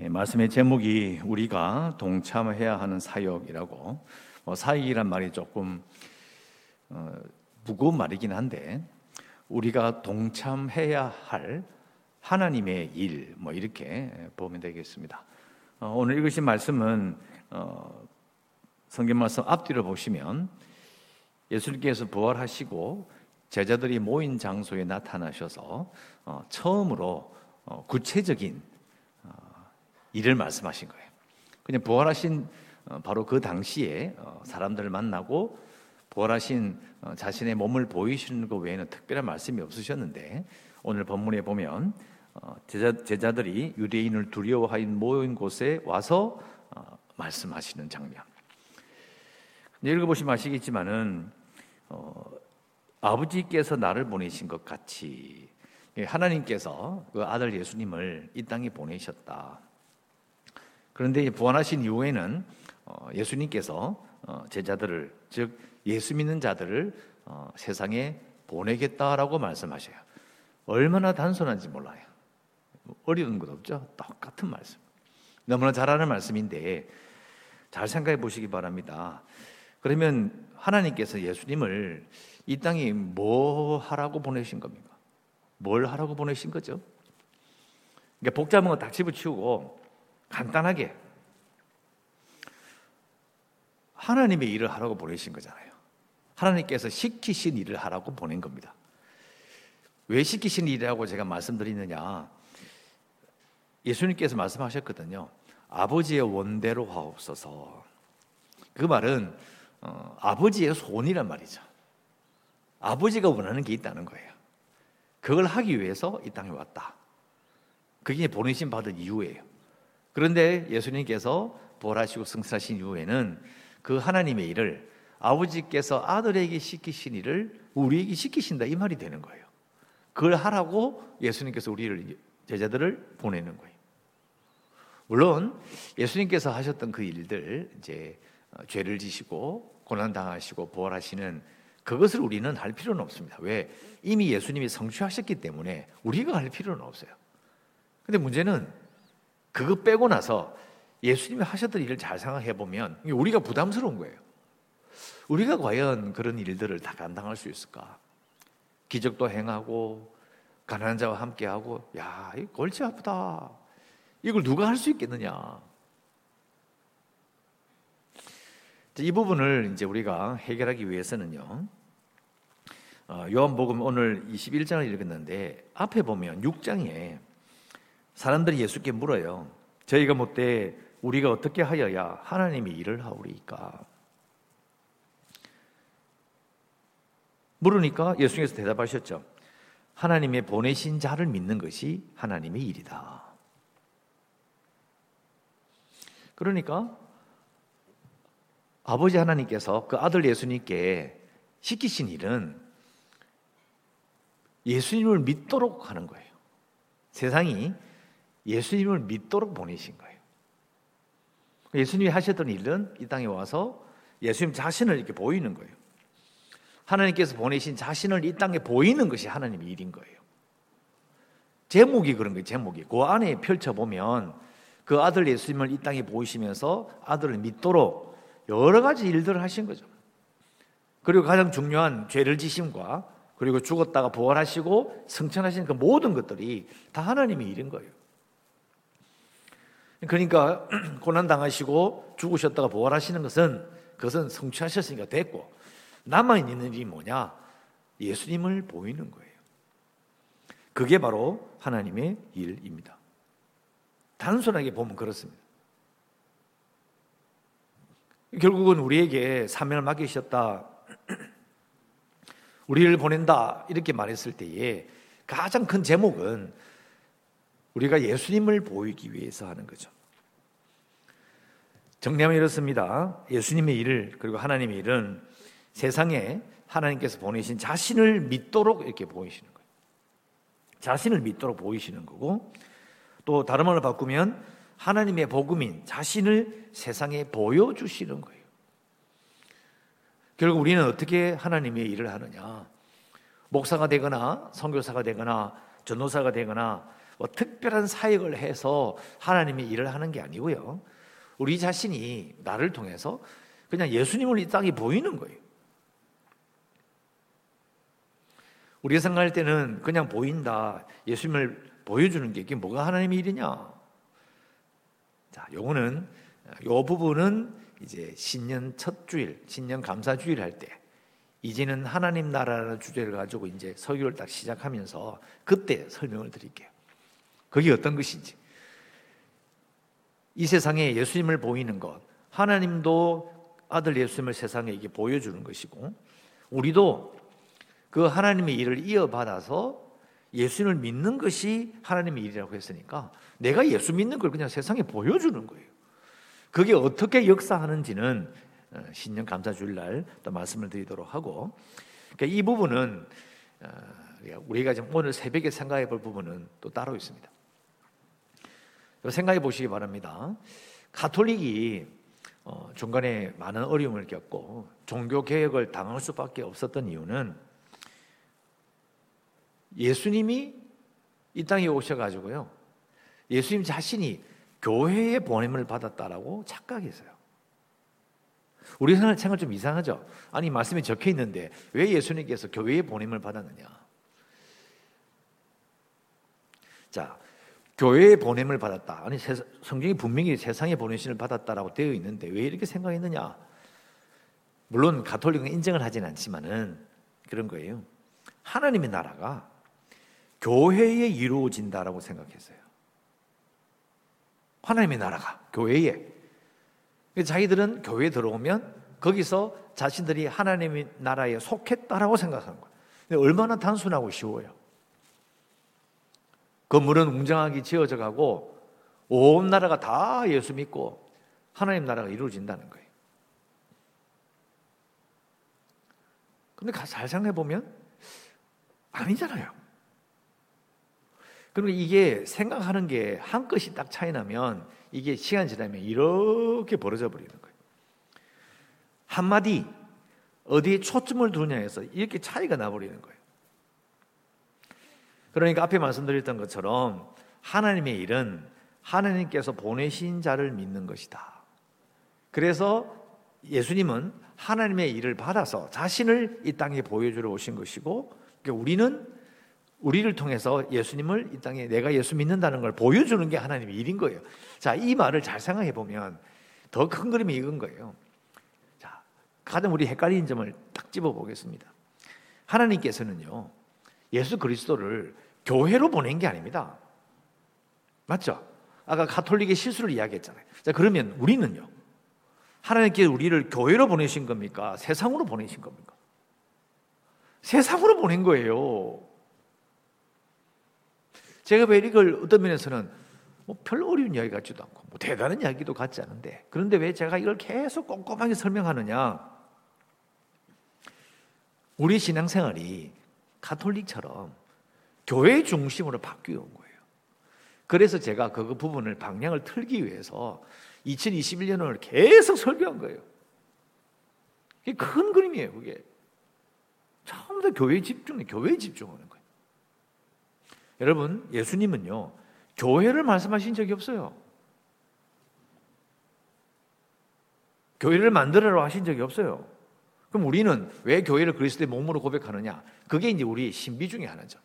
예, 말씀의 제목이 우리가 동참해야 하는 사역이라고 뭐 사역이란 말이 조금 어, 무거운 말이긴 한데 우리가 동참해야 할 하나님의 일 뭐 이렇게 보면 되겠습니다. 어, 오늘 읽으신 말씀은 어, 성경 말씀 앞뒤를 보시면 예수님께서 부활하시고 제자들이 모인 장소에 나타나셔서 어, 처음으로 어, 구체적인 일을 말씀하신 거예요. 그냥 부활하신 어, 바로 그 당시에 어, 사람들을 만나고 부활하신 어, 자신의 몸을 보이시는 것 외에는 특별한 말씀이 없으셨는데 오늘 본문에 보면 제자, 제자 들이 유대인을 두려워하인 모인 곳에 와서 말씀하시는 장면. 읽어보시면 아시겠지만은 어, 아버지께서 나를 보내신 것 같이 하나님께서 그 아들 예수님을 이 땅에 보내셨다. 그런데 부활하신 이후에는 어, 예수님께서 어, 제자들을 즉 예수 믿는 자들을 어, 세상에 보내겠다라고 말씀하셔요. 얼마나 단순한지 몰라요. 어려운 것 없죠? 똑같은 말씀. 너무나 잘 아는 말씀인데 잘 생각해 보시기 바랍니다. 그러면 하나님께서 예수님을 이 땅에 뭐 하라고 보내신 겁니까? 뭘 하라고 보내신 거죠? 그러니까 복잡한 거딱 집어치우고 간단하게 하나님의 일을 하라고 보내신 거잖아요. 하나님께서 시키신 일을 하라고 보낸 겁니다. 왜 시키신 일이라고 제가 말씀드리느냐? 예수님께서 말씀하셨거든요. 아버지의 원대로 하옵소서. 그 말은 어, 아버지의 손이란 말이죠. 아버지가 원하는 게 있다는 거예요. 그걸 하기 위해서 이 땅에 왔다. 그게 보내신 받은 이유예요. 그런데 예수님께서 부활하시고 승천하신 이후에는 그 하나님의 일을 아버지께서 아들에게 시키신 일을 우리에게 시키신다 이 말이 되는 거예요. 그걸 하라고 예수님께서 우리를 제자들을 보내는 거예요. 물론 예수님께서 하셨던 그 일들 이제 어, 죄를 지시고 고난 당하시고 부활하시는 그것을 우리는 할 필요는 없습니다. 왜? 이미 예수님이 성취하셨기 때문에 우리가 할 필요는 없어요. 근데 문제는 그거 빼고 나서 예수님이 하셨던 일을 잘 생각해 보면 우리가 부담스러운 거예요. 우리가 과연 그런 일들을 다 감당할 수 있을까? 기적도 행하고 가난한 자와 함께하고 야, 이 골치 아프다. 이걸 누가 할 수 있겠느냐? 이 부분을 이제 우리가 해결하기 위해서는요. 어, 요한복음 오늘 21장을 읽었는데 앞에 보면 6장에 사람들이 예수께 물어요. 저희가 못돼 우리가 어떻게 하여야 하나님이 일을 하오리까? 물으니까 예수님께서 대답하셨죠. 하나님의 보내신 자를 믿는 것이 하나님의 일이다. 그러니까 아버지 하나님께서 그 아들 예수님께 시키신 일은 예수님을 믿도록 하는 거예요. 세상이 예수님을 믿도록 보내신 거예요. 예수님이 하셨던 일은 이 땅에 와서 예수님 자신을 이렇게 보이는 거예요. 하나님께서 보내신 자신을 이 땅에 보이는 것이 하나님의 일인 거예요. 제목이 그런 거예요, 제목이. 그 안에 펼쳐보면 그 아들 예수님을 이 땅에 보이시면서 아들을 믿도록 여러 가지 일들을 하신 거죠. 그리고 가장 중요한 죄를 지심과 그리고 죽었다가 부활하시고 성천하신 그 모든 것들이 다 하나님의 일인 거예요. 그러니까 고난 당하시고 죽으셨다가 부활하시는 것은 그것은 성취하셨으니까 됐고 남아 있는 일이 뭐냐? 예수님을 보이는 거예요. 그게 바로 하나님의 일입니다. 단순하게 보면 그렇습니다. 결국은 우리에게 사명을 맡기셨다. 우리를 보낸다. 이렇게 말했을 때에 가장 큰 제목은 우리가 예수님을 보이기 위해서 하는 거죠. 정리하면 이렇습니다. 예수님의 일을 그리고 하나님의 일은 세상에 하나님께서 보내신 자신을 믿도록 이렇게 보이시는 거예요. 자신을 믿도록 보이시는 거고 또 다른 말로 바꾸면 하나님의 복음인 자신을 세상에 보여주시는 거예요. 결국 우리는 어떻게 하나님의 일을 하느냐? 목사가 되거나 선교사가 되거나 전도사가 되거나 뭐 특별한 사역을 해서 하나님이 일을 하는 게 아니고요. 우리 자신이 나를 통해서 그냥 예수님을 이 땅에 보이는 거예요. 우리가 생각할 때는 그냥 보인다. 예수님을 보여주는 게 이게 뭐가 하나님의 일이냐? 자, 요거는 요 부분은 이제 신년 첫 주일, 신년 감사 주일 할 때 이제는 하나님 나라라는 주제를 가지고 이제 설교를 딱 시작하면서 그때 설명을 드릴게요. 그게 어떤 것인지. 이 세상에 예수님을 보이는 것, 하나님도 아들 예수님을 세상에 이게 보여주는 것이고, 우리도 그 하나님의 일을 이어받아서 예수님을 믿는 것이 하나님의 일이라고 했으니까 내가 예수 믿는 걸 그냥 세상에 보여주는 거예요. 그게 어떻게 역사하는지는 어, 신년 감사주일 날 또 말씀을 드리도록 하고 그러니까 이 부분은 어, 우리가 지금 오늘 새벽에 생각해 볼 부분은 또 따로 있습니다. 생각해 보시기 바랍니다. 가톨릭이 어, 중간에 많은 어려움을 겪고 종교 개혁을 당할 수밖에 없었던 이유는 예수님이 이 땅에 오셔가지고요. 예수님 자신이 교회의 보냄을 받았다라고 착각했어요. 우리 생각 좀 이상하죠? 아니, 말씀에 적혀 있는데 왜 예수님께서 교회의 보냄을 받았느냐? 자, 교회의 보냄을 받았다. 아니, 성경이 분명히 세상에 보내신을 받았다라고 되어 있는데 왜 이렇게 생각했느냐? 물론 가톨릭은 인정을 하진 않지만은 그런 거예요. 하나님의 나라가 교회에 이루어진다라고 생각했어요. 하나님의 나라가 교회에 자기들은 교회에 들어오면 거기서 자신들이 하나님의 나라에 속했다라고 생각하는 거예요. 얼마나 단순하고 쉬워요. 건물은 웅장하게 지어져 가고 온 나라가 다 예수 믿고 하나님 나라가 이루어진다는 거예요. 근데 잘 생각해 보면 아니잖아요. 그리고 이게 생각하는 게한 끗이 딱 차이 나면 이게 시간 지나면 이렇게 벌어져 버리는 거예요. 한마디 어디에 초점을 두느냐에서 이렇게 차이가 나버리는 거예요. 그러니까 앞에 말씀드렸던 것처럼 하나님의 일은 하나님께서 보내신 자를 믿는 것이다. 그래서 예수님은 하나님의 일을 받아서 자신을 이 땅에 보여주러 오신 것이고 그러니까 우리는 우리를 통해서 예수님을 이 땅에 내가 예수 믿는다는 걸 보여주는 게 하나님의 일인 거예요. 자, 이 말을 잘 생각해 보면 더 큰 그림이 이건 거예요. 자, 가장 우리 헷갈리는 점을 딱 집어 보겠습니다. 하나님께서는요, 예수 그리스도를 교회로 보낸 게 아닙니다. 맞죠? 아까 가톨릭의 실수를 이야기했잖아요. 자, 그러면 우리는요, 하나님께 우리를 교회로 보내신 겁니까? 세상으로 보내신 겁니까? 세상으로 보낸 거예요. 제가 왜 이걸 어떤 면에서는 뭐 별로 어려운 이야기 같지도 않고 뭐 대단한 이야기도 같지 않은데 그런데 왜 제가 이걸 계속 꼼꼼하게 설명하느냐? 우리 신앙생활이 가톨릭처럼 교회 중심으로 바뀌어 온 거예요. 그래서 제가 그 부분을 방향을 틀기 위해서 2021년을 계속 설교한 거예요. 큰 그림이에요, 그게. 처음부터 교회에 집중해, 교회에 집중하는 거예요. 여러분, 예수님은요, 교회를 말씀하신 적이 없어요. 교회를 만들어라 하신 적이 없어요. 그럼 우리는 왜 교회를 그리스도의 몸으로 고백하느냐? 그게 이제 우리 신비 중에 하나죠.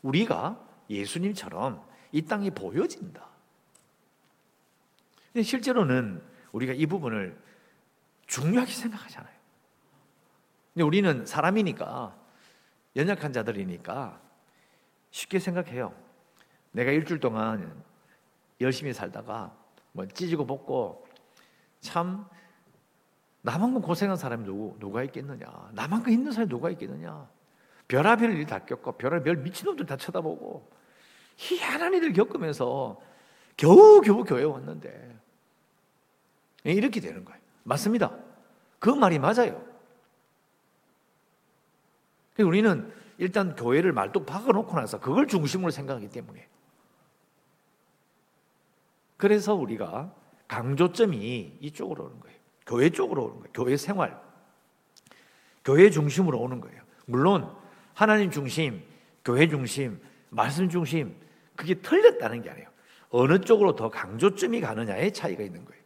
우리가 예수님처럼 이 땅에 보여진다. 근데 실제로는 우리가 이 부분을 중요하게 생각하잖아요. 근데 우리는 사람이니까 연약한 자들이니까 쉽게 생각해요. 내가 일주일 동안 열심히 살다가 뭐 찢고 벗고 참 나만큼 고생한 사람이 누구, 누가 있겠느냐. 나만큼 힘든 사람이 누가 있겠느냐. 별하별 일 다 겪고 별하별 미친놈들 다 쳐다보고 희한한 일을 겪으면서 겨우 겨우 교회 왔는데 이렇게 되는 거예요. 맞습니다. 그 말이 맞아요. 우리는 일단 교회를 말뚝 박아놓고 나서 그걸 중심으로 생각하기 때문에. 그래서 우리가 강조점이 이쪽으로 오는 거예요. 교회 쪽으로 오는 거예요. 교회 생활. 교회 중심으로 오는 거예요. 물론 하나님 중심, 교회 중심, 말씀 중심, 그게 틀렸다는 게 아니에요. 어느 쪽으로 더 강조점이 가느냐의 차이가 있는 거예요.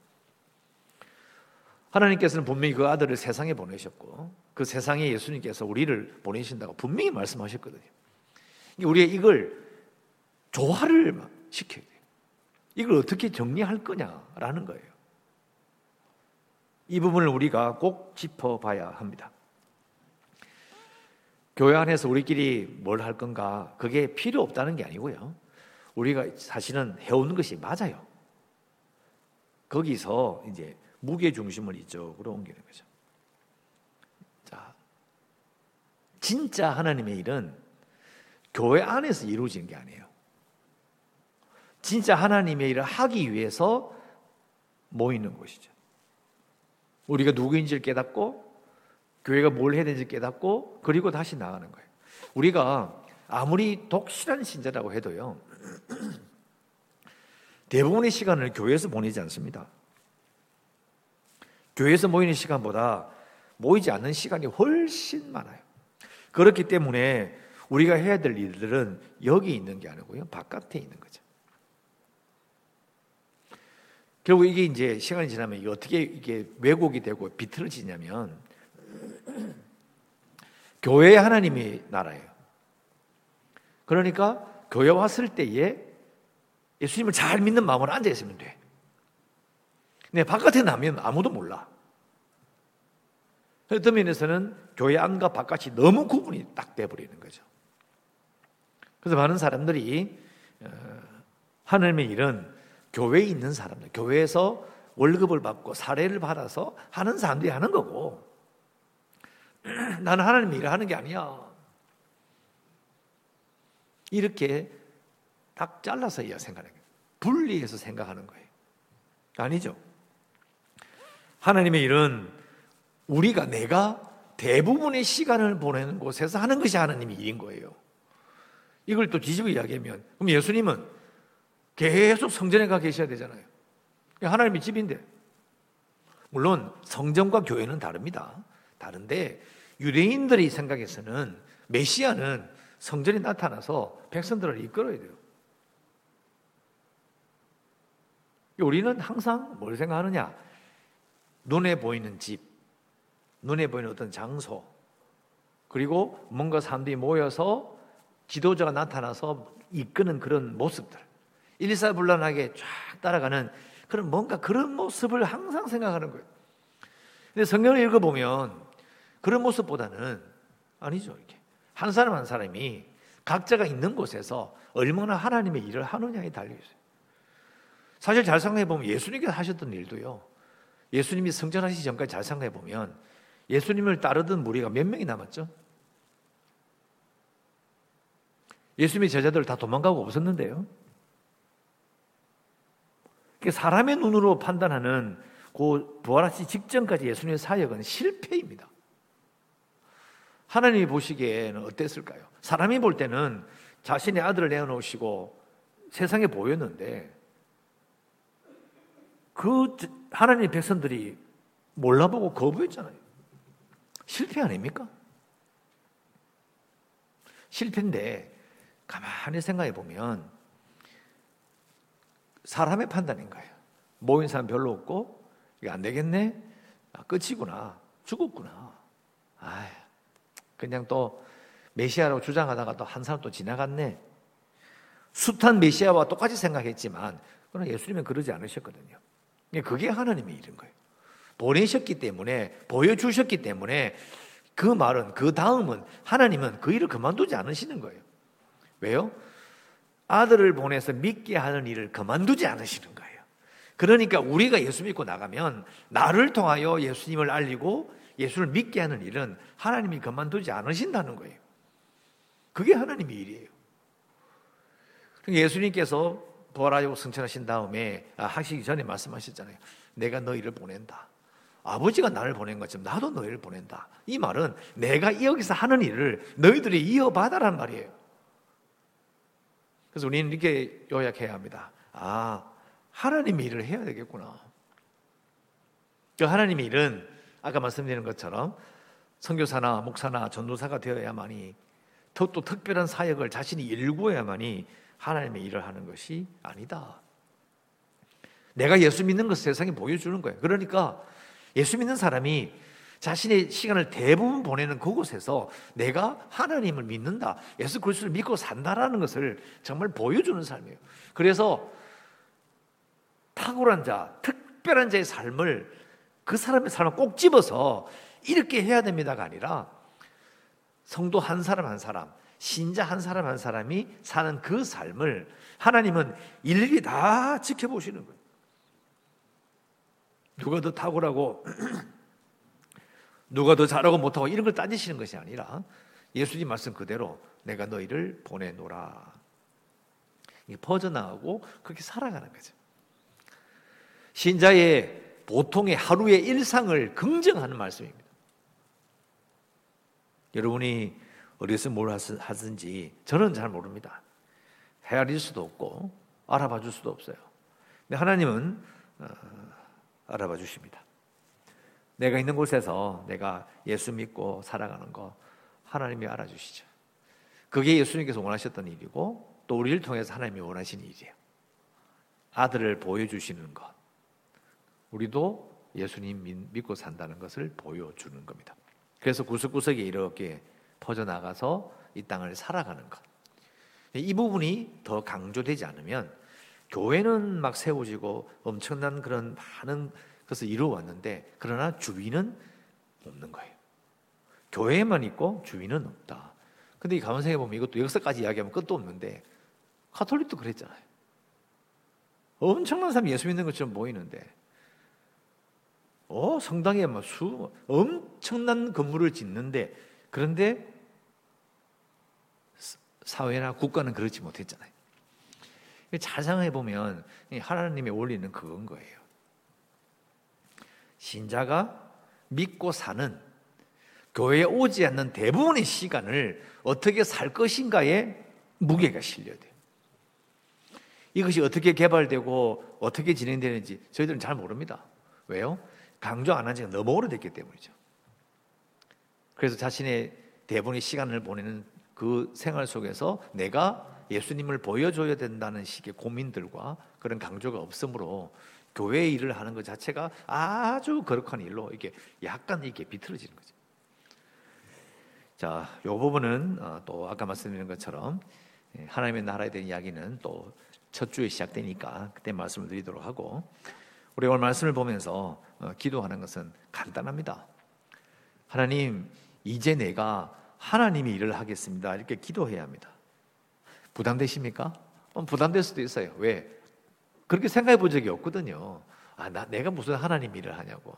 하나님께서는 분명히 그 아들을 세상에 보내셨고 그 세상에 예수님께서 우리를 보내신다고 분명히 말씀하셨거든요. 우리가 이걸 조화를 시켜야 돼요. 이걸 어떻게 정리할 거냐라는 거예요. 이 부분을 우리가 꼭 짚어봐야 합니다. 교회 안에서 우리끼리 뭘 할 건가 그게 필요 없다는 게 아니고요. 우리가 사실은 해오는 것이 맞아요. 거기서 이제 무게 중심을 이쪽으로 옮기는 거죠. 자, 진짜 하나님의 일은 교회 안에서 이루어지는 게 아니에요. 진짜 하나님의 일을 하기 위해서 모이는 것이죠. 우리가 누구인지를 깨닫고 교회가 뭘 해야 되는지 깨닫고 그리고 다시 나가는 거예요. 우리가 아무리 독실한 신자라고 해도요. 대부분의 시간을 교회에서 보내지 않습니다. 교회에서 모이는 시간보다 모이지 않는 시간이 훨씬 많아요. 그렇기 때문에 우리가 해야 될 일들은 여기 있는 게 아니고요. 바깥에 있는 거죠. 결국 이게 이제 시간이 지나면 이게 어떻게 이게 왜곡이 되고 비틀어지냐면 교회 하나님이 나라예요. 그러니까 교회 왔을 때에 예수님을 잘 믿는 마음으로 앉아 있으면 돼. 근데 바깥에 나면 아무도 몰라. 어떤 면에서는 교회 안과 바깥이 너무 구분이 딱 돼버리는 거죠. 그래서 많은 사람들이 어, 하나님의 일은 교회에 있는 사람들, 교회에서 월급을 받고 사례를 받아서 하는 사람들이 하는 거고, 나는 하나님의 일을 하는 게 아니야. 이렇게 딱 잘라서 생각하는 거예요. 분리해서 생각하는 거예요. 아니죠. 하나님의 일은 우리가 내가 대부분의 시간을 보내는 곳에서 하는 것이 하나님의 일인 거예요. 이걸 또 뒤집어 이야기하면 그럼 예수님은 계속 성전에 가 계셔야 되잖아요. 하나님의 집인데 물론 성전과 교회는 다릅니다. 다른데 유대인들의 생각에서는 메시아는 성전에 나타나서 백성들을 이끌어야 돼요. 우리는 항상 뭘 생각하느냐? 눈에 보이는 집, 눈에 보이는 어떤 장소, 그리고 뭔가 사람들이 모여서 지도자가 나타나서 이끄는 그런 모습들. 일사불란하게 쫙 따라가는 그런 뭔가 그런 모습을 항상 생각하는 거예요. 근데 성경을 읽어보면 그런 모습보다는 아니죠. 이렇게. 한 사람 한 사람이 각자가 있는 곳에서 얼마나 하나님의 일을 하느냐에 달려 있어요. 사실 잘 생각해 보면 예수님께서 하셨던 일도요. 예수님이 성전하시기 전까지 잘 생각해 보면 예수님을 따르던 무리가 몇 명이 남았죠? 예수님의 제자들 다 도망가고 없었는데요. 사람의 눈으로 판단하는 그 부활하시 직전까지 예수님의 사역은 실패입니다. 하나님이 보시기에는 어땠을까요? 사람이 볼 때는 자신의 아들을 내어놓으시고 세상에 보였는데 그 하나님의 백성들이 몰라보고 거부했잖아요. 실패 아닙니까? 실패인데 가만히 생각해 보면 사람의 판단인 거예요. 모인 사람 별로 없고 이게 안 되겠네. 아, 끝이구나. 죽었구나. 아, 그냥 또 메시아라고 주장하다가 또 한 사람 또 지나갔네. 숱한 메시아와 똑같이 생각했지만 그러나 예수님은 그러지 않으셨거든요. 그게 하나님의 일인 거예요. 보내셨기 때문에 보여주셨기 때문에 그 말은 그 다음은 하나님은 그 일을 그만두지 않으시는 거예요. 왜요? 아들을 보내서 믿게 하는 일을 그만두지 않으시는 거예요. 그러니까 우리가 예수 믿고 나가면 나를 통하여 예수님을 알리고 예수를 믿게 하는 일은 하나님이 그만두지 않으신다는 거예요. 그게 하나님의 일이에요. 예수님께서 부활하고 승천하신 다음에 아, 하시기 전에 말씀하셨잖아요. 내가 너희를 보낸다. 아버지가 나를 보낸 것처럼 나도 너희를 보낸다. 이 말은 내가 여기서 하는 일을 너희들이 이어받아란 말이에요. 그래서 우리는 이렇게 요약해야 합니다. 아, 하나님의 일을 해야 되겠구나. 그 하나님의 일은 아까 말씀드린 것처럼 선교사나 목사나 전도사가 되어야만이 또 특별한 사역을 자신이 일구어야만이 하나님의 일을 하는 것이 아니다. 내가 예수 믿는 것 세상에 보여주는 거예요. 그러니까 예수 믿는 사람이 자신의 시간을 대부분 보내는 그곳에서 내가 하나님을 믿는다. 예수 그리스도를 믿고 산다라는 것을 정말 보여주는 삶이에요. 그래서 탁월한 자, 특별한 자의 삶을 그 사람의 삶을 꼭 집어서 이렇게 해야 됩니다가 아니라 성도 한 사람 한 사람, 신자 한 사람 한 사람이 사는 그 삶을 하나님은 일일이 다 지켜보시는 거예요. 누가 더 탁월하고 누가 더 잘하고 못하고 이런 걸 따지시는 것이 아니라 예수님 말씀 그대로 내가 너희를 보내노라. 퍼져나가고 그렇게 살아가는 거죠. 신자의 보통의 하루의 일상을 긍정하는 말씀입니다. 여러분이 어디서 뭘 하든지 저는 잘 모릅니다. 헤아릴 수도 없고 알아봐 줄 수도 없어요. 근데 하나님은 어, 알아봐 주십니다. 내가 있는 곳에서 내가 예수 믿고 살아가는 거 하나님이 알아주시죠. 그게 예수님께서 원하셨던 일이고 또 우리를 통해서 하나님이 원하시는 일이에요. 아들을 보여주시는 것. 우리도 예수님 믿고 산다는 것을 보여주는 겁니다. 그래서 구석구석에 이렇게 퍼져나가서 이 땅을 살아가는 것. 이 부분이 더 강조되지 않으면 교회는 막 세워지고 엄청난 그런 많은 것을 이루어왔는데 그러나 주위는 없는 거예요. 교회에만 있고 주위는 없다. 근데 이 가만생각해 보면 이것도 역사까지 이야기하면 끝도 없는데 카톨릭도 그랬잖아요. 엄청난 사람이 예수 믿는 것처럼 보이는데 어 성당에 막 수 엄청난 건물을 짓는데 그런데 사회나 국가는 그렇지 못했잖아요. 잘 생각해 보면 하나님의 원리는 그건 거예요. 신자가 믿고 사는 교회에 오지 않는 대부분의 시간을 어떻게 살 것인가에 무게가 실려야 돼요. 이것이 어떻게 개발되고 어떻게 진행되는지 저희들은 잘 모릅니다. 왜요? 강조 안 한 지가 너무 오래됐기 때문이죠. 그래서 자신의 대부분의 시간을 보내는 그 생활 속에서 내가 예수님을 보여줘야 된다는 식의 고민들과 그런 강조가 없으므로 교회 일을 하는 것 자체가 아주 거룩한 일로 이게 약간 이게 비틀어지는 거죠. 자, 이 부분은 어, 또 아까 말씀드린 것처럼 예, 하나님의 나라에 대한 이야기는 또 첫 주에 시작되니까 그때 말씀을 드리도록 하고 우리 오늘 말씀을 보면서 어, 기도하는 것은 간단합니다. 하나님, 이제 내가 하나님이 일을 하겠습니다. 이렇게 기도해야 합니다. 부담되십니까? 부담될 수도 있어요. 왜? 그렇게 생각해 본 적이 없거든요. 아, 나, 내가 무슨 하나님 일을 하냐고.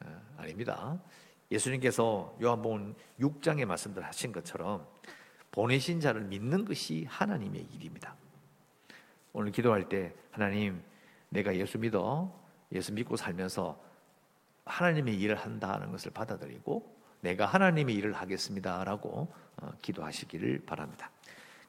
아, 아닙니다. 예수님께서 요한복음 6장에 말씀들 하신 것처럼 보내신 자를 믿는 것이 하나님의 일입니다. 오늘 기도할 때 하나님 내가 예수 믿어 예수 믿고 살면서 하나님의 일을 한다는 것을 받아들이고 내가 하나님의 일을 하겠습니다라고 어, 기도하시기를 바랍니다.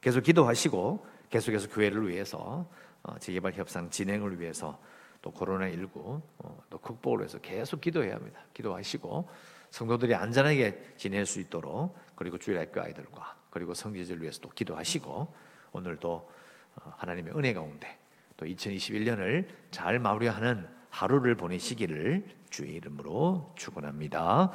계속 기도하시고 계속해서 교회를 위해서 어, 재개발 협상 진행을 위해서 또 코로나 19또 어, 극복을 위해서 계속 기도해야 합니다. 기도하시고 성도들이 안전하게 지낼 수 있도록 그리고 주일학교 아이들과 그리고 성지를 위해서 또 기도하시고 오늘도 하나님의 은혜 가운데 또 2021년을 잘 마무리하는 하루를 보내시기를 주의 이름으로 축원합니다.